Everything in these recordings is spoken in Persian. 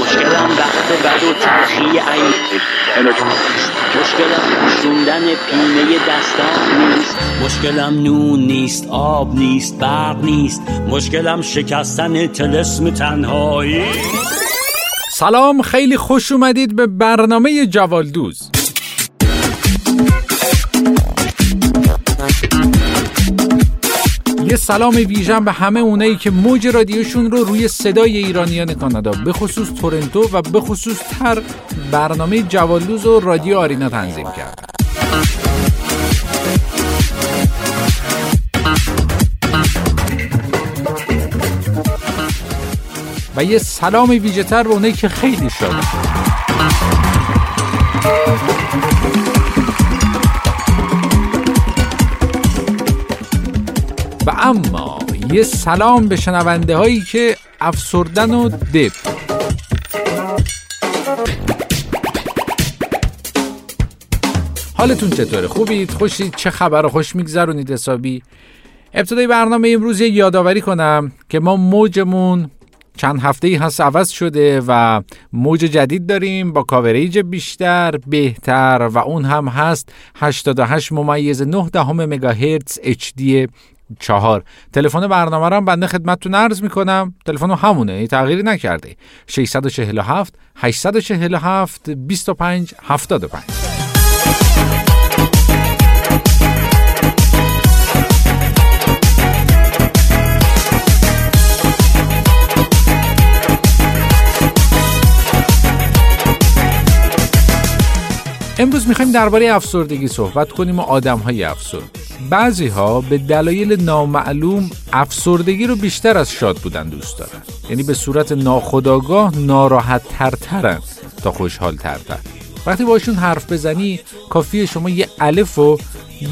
مشکلم وقت بد و تلخی این مشکلم پوشوندن پینه دستان نیست. مشکلم نون نیست آب نیست برق نیست. مشکلم شکستن تلسم تنهایی. سلام خیلی خوش اومدید به برنامه جوالدوز. یه سلام ویژن به همه اونایی که موج رادیوشون رو روی صدای ایرانیان کانادا به خصوص تورنتو و به خصوص تر برنامه جوالدوز و رادیو آرینا تنظیم کرد. و یه سلام ویژه تر به اونایی که خیلی شد و اما یه سلام به شنونده هایی که افسردن و دپ حالتون چطوره؟ خوبید؟ خوشید؟ چه خبر خوش میگذرونید حسابی؟ ابتدای برنامه امروز یادآوری کنم که ما موجمون چند هفته ای هست عوض شده و موج جدید داریم با کاوریج بیشتر بهتر و اون هم هست 88 ممیز 9 دهم مگاهرتز دی چهار. تلفن برنامه رو هم بنده خدمتتون عرض می‌کنم. تلفن همونه تغییری نکرده. 647 847 25 75 امروز می‌خوایم درباره افسردگی صحبت کنیم و آدم های افسرد بعضی ها به دلایل نامعلوم افسردگی رو بیشتر از شاد بودن دوست دارن. یعنی به صورت ناخودآگاه ناراحت ترترن تا خوشحال ترتر وقتی باشون حرف بزنی کافیه شما یه الف و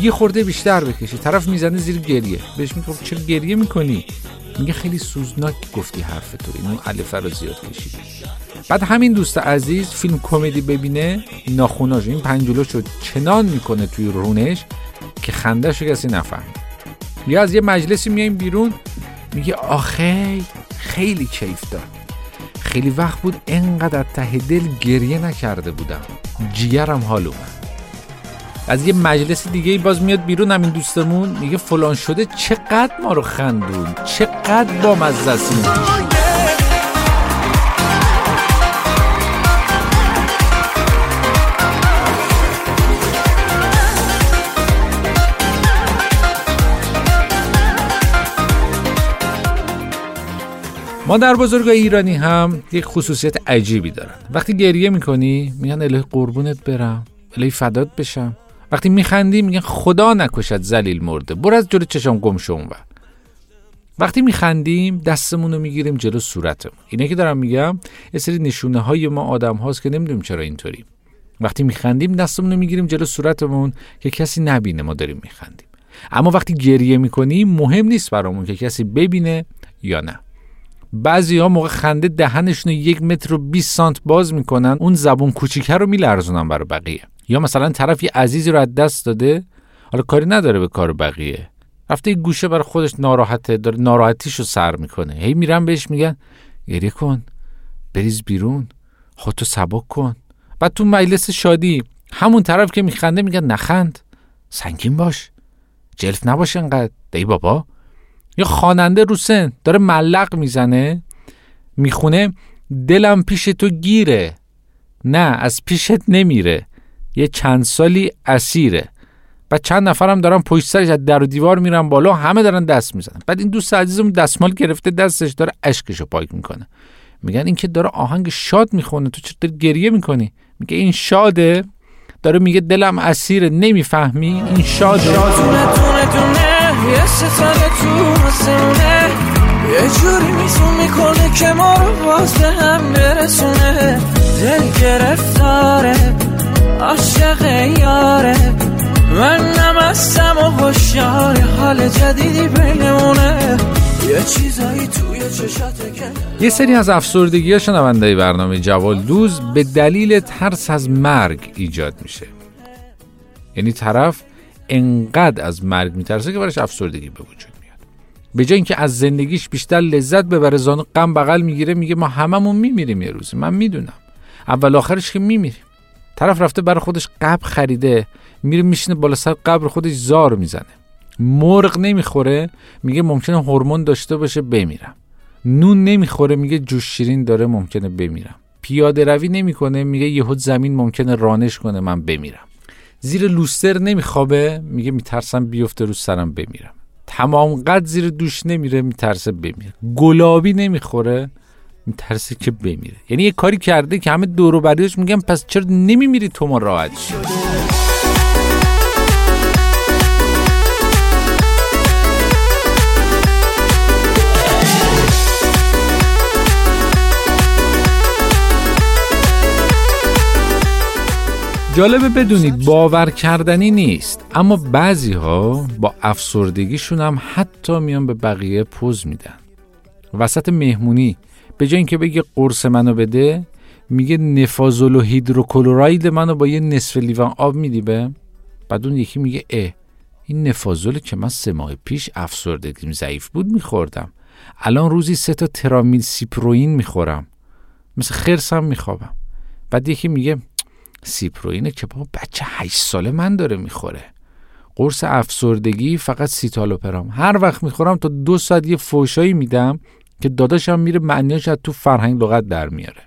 یه خورده بیشتر بکشی. طرف می‌زنه زیر گریه. بهش میگه خب چرا گریه می‌کنی؟ میگه خیلی سوزناک گفتی حرف تو. اینو الف رو زیاد کشیدی. بعد همین دوست عزیز فیلم کمدی ببینه ناخوناش. این پنجولوش رو چنان می‌کنه توی رونش. که خندهش کسی نفهمه یا از یه مجلسی میایم بیرون میگه آخه خیلی کیف داد. خیلی وقت بود انقدر ته دل گریه نکرده بودم. جیگرم حال اومد. از یه مجلس دیگه باز میاد بیرون همین دوستمون میگه فلان شده چقدر ما رو خندون چقدر با مزه ما در بزرگ ایرانی هم یک خصوصیت عجیبی دارن. وقتی گریه می‌کنی میگن الهی قربونت برم الهی فدات بشم. وقتی میخندی میگن خدا نکشد زلیل مرده. برو از جلو چشم گم شو اونور وقتی میخندیم دستمون رو می‌گیریم جلو صورتمون. اینه که دارم میگم یه سری نشونه های ما آدم هاست که نمی‌دونیم چرا اینطوریم وقتی میخندیم دستمون رو می‌گیریم جلو صورتمون که کسی نبینه ما داریم میخندیم. اما وقتی گریه می‌کنیم مهم نیست برامون که کسی ببینه یا نه. بعضی ها موقع خنده دهنشون یک متر و 20 سانت باز می‌کنن اون زبون کوچیکه رو میلرزونن برای بقیه. یا مثلا طرف یه عزیزی رو از دست داده حالا کاری نداره به کار بقیه. رفته یه گوشه برای خودش ناراحته داره ناراحتیشو سر می‌کنه. هی میرن بهش میگن گریه کن بریز بیرون خودتو سبک کن. بعد تو مجلس شادی همون طرف که میخنده میگن نخند سنگین باش جلف نباش انقدر. دی بابا. یا خواننده رو سن داره ملق می‌زنه می‌خونه دلم پیش تو گیره. نه از پیشت نمیره. یه چند سالی اسیره. بعد چند نفرم دارن پشت سرش از در و دیوار میرن بالا همه دارن دست می‌زنن. بعد این دوست عزیزم دستمال گرفته دستش داره اشکشو پاک می‌کنه. میگن این که داره آهنگ شاد می‌خونه تو داری گریه می‌کنی؟ میگه این شاده. داره میگه دلم اسیره نمی‌فهمی؟ این شاده. یه ستاره تو آسمونه یه جوری میزون می‌کنه که ما رو باز هم برسونه. دل گرفتاره عاشق یاره. من نمستم و حال جدیدی بینمونه. یه چیزایی توی چشاته که یه سری از افسردگی شنونده برنامه جوال دوز به دلیل ترس از مرگ ایجاد میشه. یعنی طرف انقدر از مرگ میترسه که براش افسردگی به وجود میاد. به جای اینکه از زندگیش بیشتر لذت ببره زانو غم بغل می‌گیره میگه ما هممون میمیریم یه روزی. من می‌دونم. اول آخرش که میمیریم. طرف رفته برای خودش قبر خریده میره میشینه بالا سر قبر خودش زار می‌زنه. مرغ نمی‌خوره میگه ممکنه هورمون داشته باشه بمیرم. نون نمی‌خوره میگه جوش شیرین داره ممکنه بمیرم. پیاده روی نمی‌کنه میگه یهو زمین ممکنه رانش کنه من بمیرم. زیر لوستر نمیخوابه میگه میترسم بیفته رو سرم بمیرم. تمام قد زیر دوش نمیره میترسه بمیره. گلابی نمی‌خوره میترسه که بمیره. یعنی یه کاری کرده که همه دور و میگن پس چرا نمیمیری تو ما راحت شده جالبه بدونید باور کردنی نیست. اما بعضی ها با افسردگیشون هم حتی میان به بقیه پوز میدن. وسط مهمونی به جای اینکه بگه قرص منو بده میگه نفازول و هیدروکلوراید منو با یه نصف لیوان آب میدی به بعد اون یکی میگه اه این نفازول که من سه ماه پیش افسردگیم ضعیف بود میخوردم. الان روزی سه تا ترامیل سیپروین می‌خورم. مثل خرسم میخوابم. بعد یکی میگه سیپروینه که با بچه هشت ساله من داره می‌خوره. قرص افسردگی فقط سیتالوپرام. هر وقت می‌خورم تا دو ساعت یه فوشایی میدم که داداشم میره معنیش از تو فرهنگ لغت در میاره.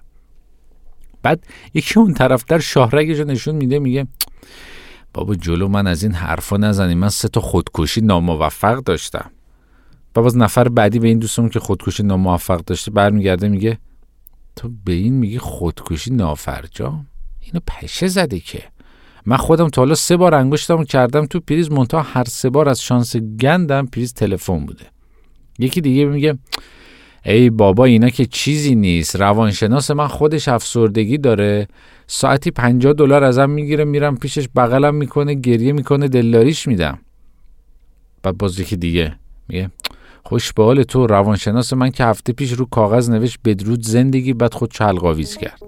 بعد یکی اون طرفتر شاهرگش نشون میده میگه بابا جلو من از این حرفا نزنی من سه تا خودکشی ناموفق داشتم. و باز نفر بعدی به این دوستمون که خودکشی ناموفق داشته برمیگرده میگه تو به این میگی خودکشی نافرجام؟ اینو پشه زده که. من خودم تا حالا سه بار انگشتمو کردم تو پریز مونتا هر سه بار از شانس گندم پریز تلفن بوده. یکی دیگه میگه ای بابا اینا که چیزی نیست. روانشناس من خودش افسردگی داره. ساعتی 50 دلار ازم می‌گیره میرم پیشش بغلم می‌کنه گریه می‌کنه دلاریش میدم. بعد باز یکی دیگه میگه خوش به تو روانشناس من که هفته پیش رو کاغذ نوشت بدرود زندگی بعد خود چلقاویز کرد.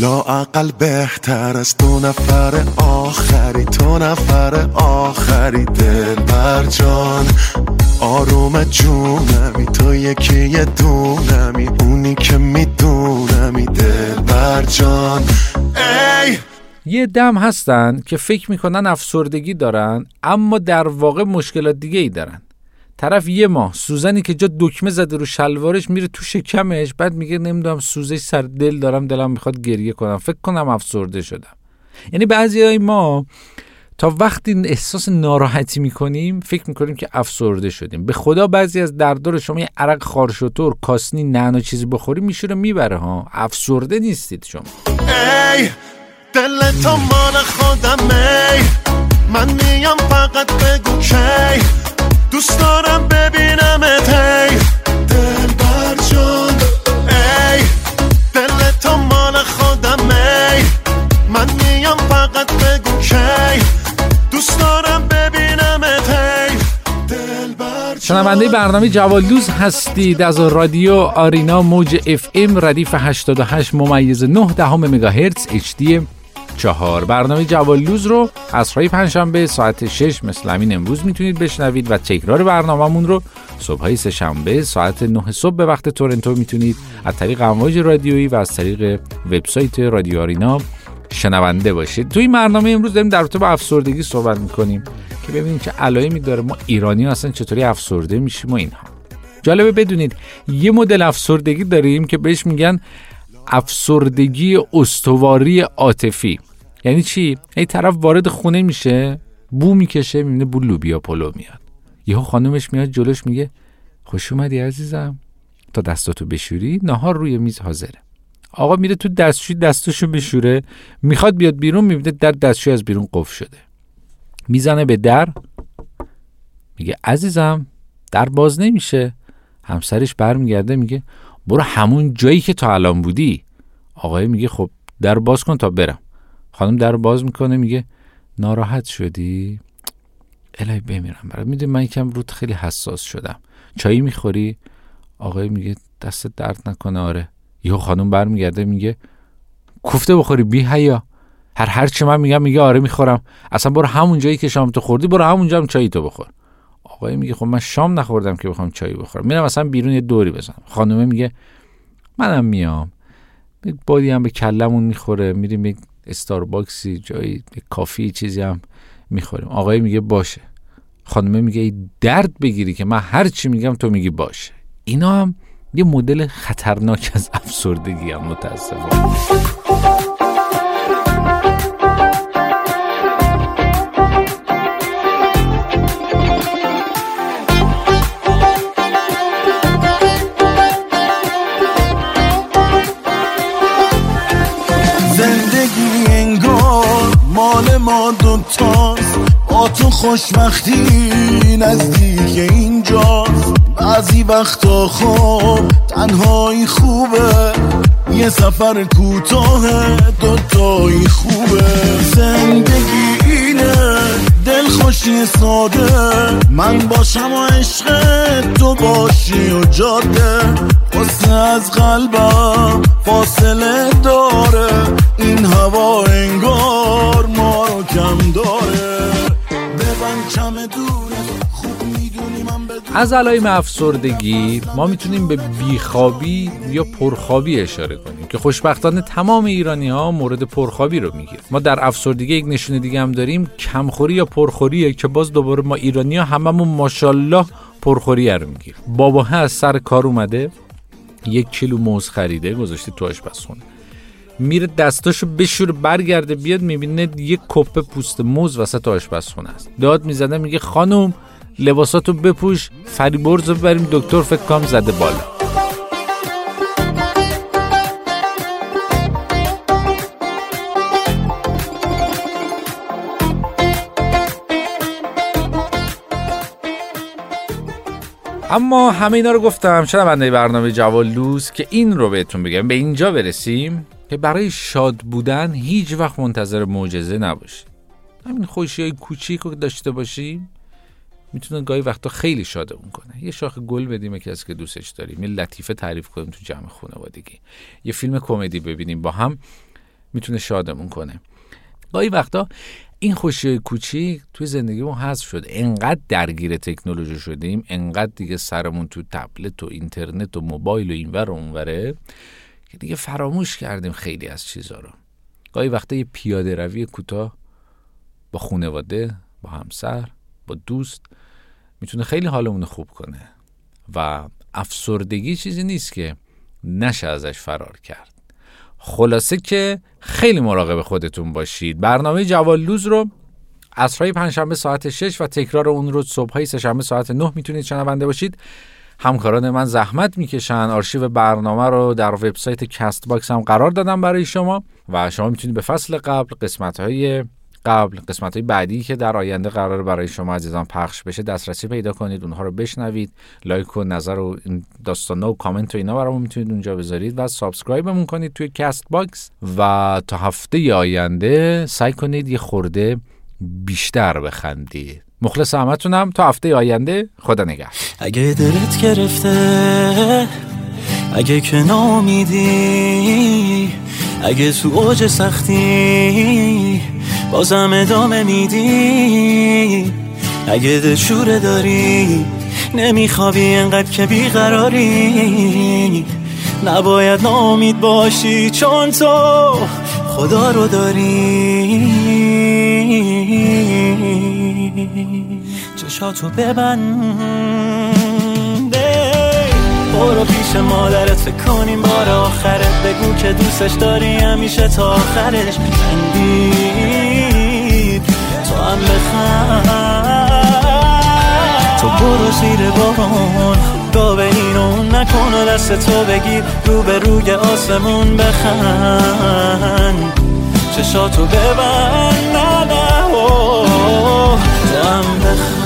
لاعقل بهتر از دو نفر آخری تو نفر آخری دل بر جان. آروم جونمی تو یکی دونمی اونی که میدونمی دل بر جان. ای! یه دم هستن که فکر می‌کنن افسردگی دارن اما در واقع مشکلات دیگه ای دارن. طرف یه ماه سوزنی که جا دکمه زده رو شلوارش میره تو شکمش بعد میگه نمی‌دونم سوزش سر دل دارم دلم می‌خواد گریه کنم. فکر کنم افسرده شدم. یعنی بعضی های ما تا وقتی احساس ناراحتی می‌کنیم فکر می‌کنیم که افسرده شدیم. به خدا بعضی از دردار شما یه عرق خارشوتور کاسنی نعنا چیزی بخوری میشه می‌بره ها. افسرده نیستید شما. ای دل تو مال خودم ای من میام فقط بگو کی. دوست دارم ببینم ای. دل بر ای. دل تو مال خودم ای. من میام فقط بگو کی. دوست دارم ببینم ای. شنونده برنامه جوالدوز هستید. از رادیو آرینا موج اف ام ردیف 88 ممیز 9 دهم مگاهرتز اچ چهار. برنامه جوالوز رو از های پنجشنبه ساعت 6 مثل همین امروز می‌تونید بشنوید و تکرار برنامهمون رو. صبح های شنبه ساعت 9 صبح به وقت تورنتو می‌تونید. از طریق امواج رادیویی و از طریق وبسایت رادیو آرینا شنونده باشید. توی این برنامه امروز داریم در رابطه با افسردگی صحبت می‌کنیم که ببینیم چه علائمی داره. ما ایرانی اصلا چطوری افسرده میشیم و اینها. جالبه بدونید یه مدل افسردگی داریم که بهش میگن افسردگی استواری عاطفی. یعنی چی؟ ای طرف وارد خونه میشه بو می‌کشه می‌بینه بو لوبیا پلو میاد. یهو خانمش میاد جلوش میگه خوش اومدی عزیزم. تا دستاتو بشوری نهار روی میز حاضره. آقا میره تو دستشوی دستشو بشوره. می‌خواد بیاد بیرون می‌بینه در دستشوی از بیرون قفل شده. می‌زنه به در. میگه عزیزم در باز نمیشه. همسرش برمیگرده میگه برو همون جایی که تا الان بودی. آقای میگه خب در باز کن تا برم. خانم در باز می‌کنه میگه ناراحت شدی؟ الهی بمیرم برات. می‌دونی من یکم رود خیلی حساس شدم. چایی می‌خوری؟ آقای میگه دست درد نکنه. آره. یهو خانم برمیگرده میگه کوفته بخوری بی حیا. هر هر چی من میگم میگه آره می‌خورم. اصلا برو همون جایی که شام تو خوردی برو همونجا هم چای تو بخور. آقای میگه خب من شام نخوردم که بخوام چای بخورم. میرم مثلا بیرون یه دوری بزنم. خانومه میگه منم میام. بادی هم به کلمون می‌خوره. میریم یک استارباکسی جایی کافی چیزی هم می‌خوریم. آقای میگه باشه. خانمه میگه ای درد بگیری که من هر چی میگم تو میگی باشه. اینا هم یه مدل خطرناک از افسردگی هم متاسفانه. خوشبختی نزدیک اینجاست. بعضی وقتا خوب تنهایی خوبه. یه سفر کوتاه دوتایی خوبه. زندگی اینه دل خوشی ساده. من باشم و عشق تو باشی و جاده. قصه از قلبم فاصله داره. این هوا انگار ما رو کم داره. از علائم افسردگی ما می‌تونیم به بیخوابی یا پرخوابی اشاره کنیم که خوشبختانه تمام ایرانی ها مورد پرخوابی رو می‌گیره ما در افسردگی یک نشونه دیگه هم داریم کمخوری یا پرخوریه که باز دوباره ما ایرانی ها هممون ماشاءالله پرخوری رو می‌گیره بابا از سر کار اومده یک کیلو موز خریده گذاشته تو آشپزخونه. میره دستاشو بشور برگرده بیاد می‌بینه یک کپه پوست موز وسط آشپزخونه است. داد می‌زنه میگه خانم لباساتو بپوش فریبرز رو ببریم دکتر فکر کنم زده بالا. اما همه اینا رو گفتم بنده برنامه جوالوز که این رو بهتون بگم به اینجا برسیم که برای شاد بودن هیچ وقت منتظر معجزه نباشید. همین خوشی های کوچیک رو داشته باشیم. می‌تونه گاهی وقتا خیلی شادمون کنه یه شاخ گل بدیم کسی که دوستش داریم. یه لطیفه تعریف کنیم تو جمع خانوادگی. یه فیلم کمدی ببینیم با هم می‌تونه شادمون کنه. گاهی وقتا این خوشی کوچیک توی زندگیمون حذف شد. انقدر درگیر تکنولوژی شدیم انقدر دیگه سرمون تو تبلت و اینترنت و موبایل و اینور و اونوره که دیگه فراموش کردیم خیلی از چیزها رو. گاهی وقتا یه پیاده روی کوتاه با خانواده با همسر با دوست می‌تونه خیلی حالمون خوب کنه و افسردگی چیزی نیست که نشه ازش فرار کرد. خلاصه که خیلی مراقب خودتون باشید. برنامه جوالوز رو عصرهای پنجشنبه ساعت 6 و تکرار اون رو صبحهای سهشنبه ساعت 9 می‌تونید شنونده باشید. همکاران من زحمت می‌کشن. آرشیو برنامه رو در وبسایت Castbox هم قرار دادم برای شما و شما می‌تونید به فصل قبل قسمت های قبل قسمت های بعدی که در آینده قرار برای شما عزیزان پخش بشه دسترسی پیدا کنید اونها رو بشنوید لایک و نظر و داستان و کامنت و اینا برامون می‌تونید اونجا بذارید و subscribe مون کنید توی Castbox و تا هفته آینده سعی کنید یه خورده بیشتر بخندید. مخلص همتونم. تا هفته آینده خدا نگه اگه دلت گرفته اگه که نامیدی اگه تو اوج سختی بازم ادامه میدی؟ اگه دلشوره داری نمیخوابی انقدر که بیقراری. نباید نامید باشی چون تو خدا رو داری. چشاتو ببند برو پیش مادرت کنیم بار آخرت. بگو که دوستش داری همیشه تا آخرش. بندید هم بخند تو برو زیر بارون. به این اون نکن و دست تو بگیر. رو به روی آسمون بخند. چشاتو ببند. نه نه تو هم بخند